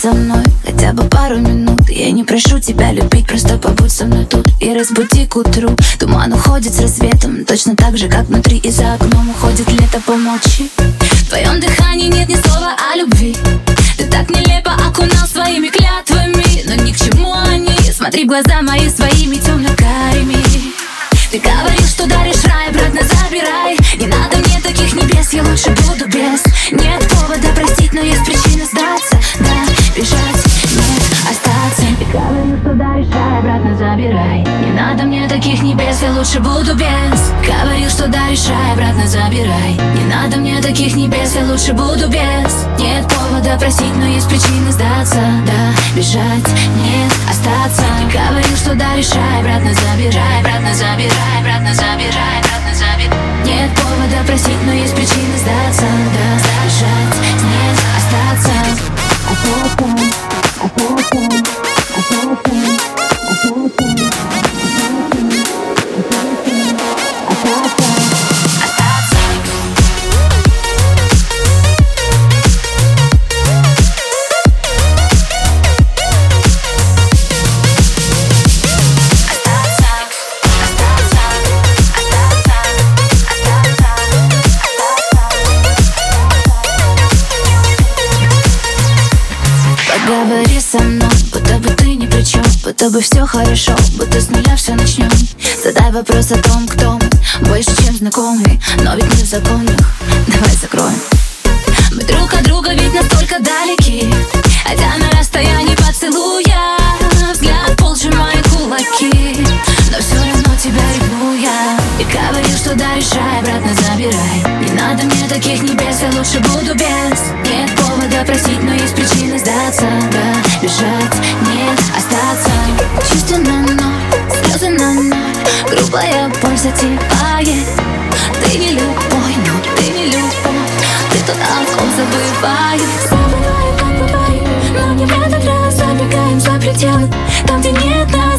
со мной хотя бы пару минут. Я не прошу тебя любить, просто побудь со мной тут И разбуди к утру. Туман уходит с рассветом Точно так же, как внутри и за окном уходит лето Помолчи В твоем дыхании нет ни слова о любви. Ты так нелепо окунал своими клятвами Но ни к чему они. Смотри в глаза мои своими темно-карими Ты говоришь, что даришь рай, я лучше буду без. Говорил, что даришь рай, обратно забирай. Не надо мне таких небес, я лучше буду без. Нет повода просить, но есть причины сдаться. Да, бежать, нет, остаться. Ты говорил, что даришь рай, обратно забирай Обратно забирай, обратно забирай, обратно забирай. Нет повода просить, но есть причины сдаться Говори со мной, будто бы ты ни при чем Будто бы все хорошо, будто с нуля все начнем Задай вопрос о том, кто мы Больше, чем знакомый, но ведь не в законах. Давай закроем. Мы друг от друга ведь настолько далеки Хотя на расстоянии поцелуя Взгляд пол сжимает кулаки. Но все равно тебя И говорил, что даришь рай, обратно забирай. Не надо мне таких небес, я лучше буду без. Нет повода просить, но есть причины сдаться. Да, бежать, нет, остаться. Чувства на ноль, слезы на ноль Грубая боль затевает. Ты не любой, но ты не любовь. Ты тот, о ком забывает Забываю, как бывает Но не в этот раз забегаем за пределы. Там, где нет нас